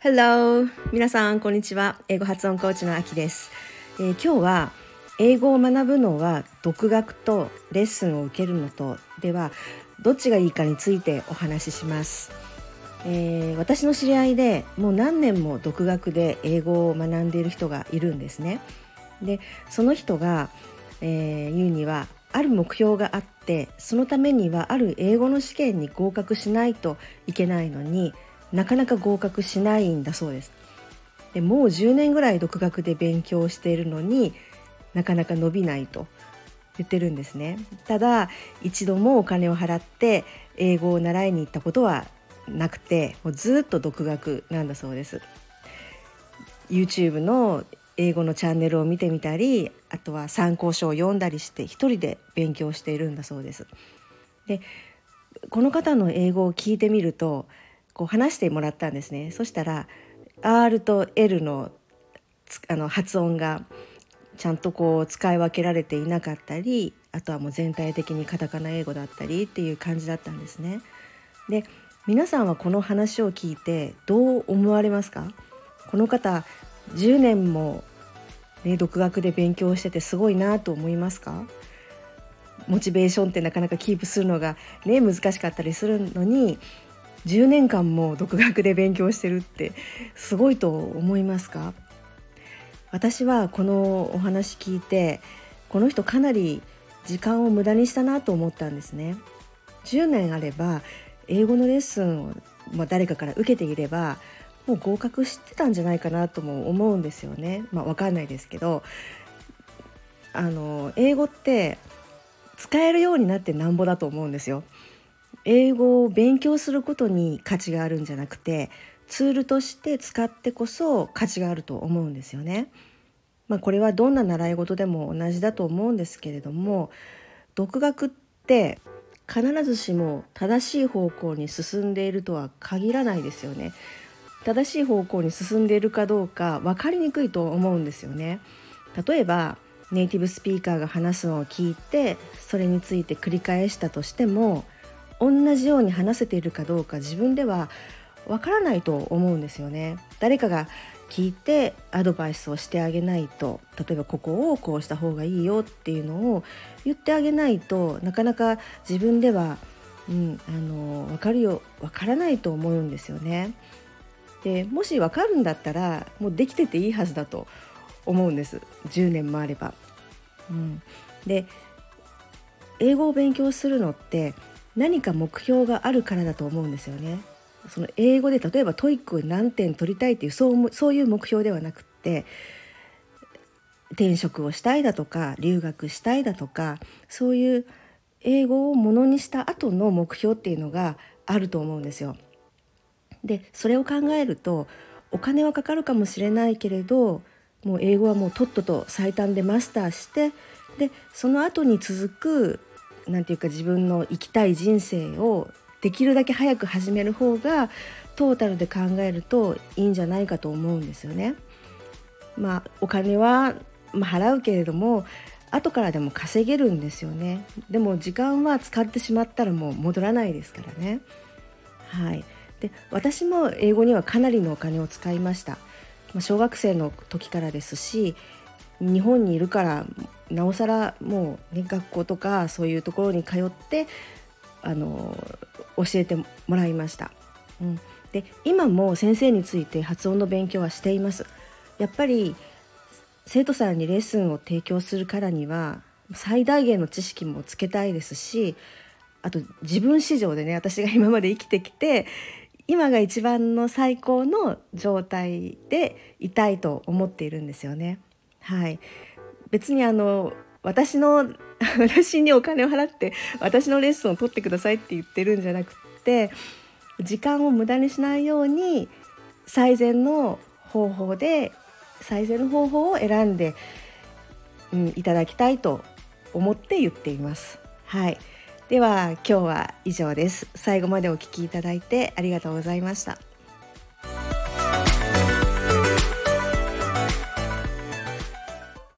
Hello! 皆さん、こんにちは。英語発音コーチのあきです、えー、今日は英語を学ぶのは独学とレッスンを受けるのとではどっちがいいかについてお話しします。えー、私の知り合いでもう何年も独学で英語を学んでいる人がいるんですね。でその人が、えー、言うにはある目標があってそのためにはある英語の試験に合格しないといけないのになかなか合格しないんだそうです。でもう10年ぐらい独学で勉強しているのになかなか伸びないと言ってるんですね。ただ一度もお金を払って英語を習いに行ったことはなくてもうずっと独学なんだそうです。YouTube の英語のチャンネルを見てみたりあとは参考書を読んだりして一人で勉強しているんだそうです。でこの方の英語を聞いてみるとこう話してもらったんですねそしたら R と L のあの発音がちゃんとこう使い分けられていなかったりあとはもう全体的にカタカナ英語だったりっていう感じだったんですね。で皆さんはこの話を聞いてどう思われますか？この方10年も、ね、独学で勉強しててすごいなと思いますか？モチベーションってなかなかキープするのが、ね、難しかったりするのに10年間も独学で勉強してるってすごいと思いますか？私はこのお話聞いてこの人かなり時間を無駄にしたなと思ったんですね。10年あれば英語のレッスンを、まあ、誰かから受けていればもう合格してたんじゃないかなとも思うんですよね。まあ、分かんないですけどあの英語って使えるようになってなんぼだと思うんですよ。英語を勉強することに価値があるんじゃなくてツールとして使ってこそ価値があると思うんですよね。まあ、これはどんな習い事でも同じだと思うんですけれども独学って必ずしも正しい方向に進んでいるとは限らないですよね。正しい方向に進んでいるかどうか分かりにくいと思うんですよね。例えばネイティブスピーカーが話すのを聞いてそれについて繰り返したとしても同じように話せているかどうか自分ではわからないと思うんですよね。誰かが聞いてアドバイスをしてあげないと例えばここをこうした方がいいよっていうのを言ってあげないとなかなか自分では、うん、あの分かるよ分からないと思うんですよね。でもし分かるんだったらもうできてていいはずだと思うんです10年もあれば。うん、で英語を勉強するのって何か目標があるからだと思うんですよね。その英語で例えば TOEIC を何点取りたいっていうそうそういう目標ではなくって転職をしたいだとか留学したいだとかそういう英語をものにした後の目標っていうのがあると思うんですよ。でそれを考えるとお金はかかるかもしれないけれどもう英語はもうとっとと最短でマスターしてでその後に続く何て言うか自分の生きたい人生をできるだけ早く始める方がトータルで考えるといいんじゃないかと思うんですよね。まあお金は払うけれども後からでも稼げるんですよね。でも時間は使ってしまったらもう戻らないですからね。はい。で私も英語にはかなりのお金を使いました。小学生の時からですし日本にいるからなおさらもう、ね、学校とかそういうところに通ってあの教えてもらいました。うん、で今も先生について発音の勉強はしています。やっぱり生徒さんにレッスンを提供するからには最大限の知識もつけたいですしあと自分史上でね私が今まで生きてきて今が一番の最高の状態でいたいと思っているんですよね。はい、別にあの私の 私にお金を払って私のレッスンを取ってくださいって言ってるんじゃなくって時間を無駄にしないように最善の方法で最善の方法を選んで、うん、いただきたいと思って言っています。はい、では今日は以上です。最後までお聴きいただいてありがとうございました。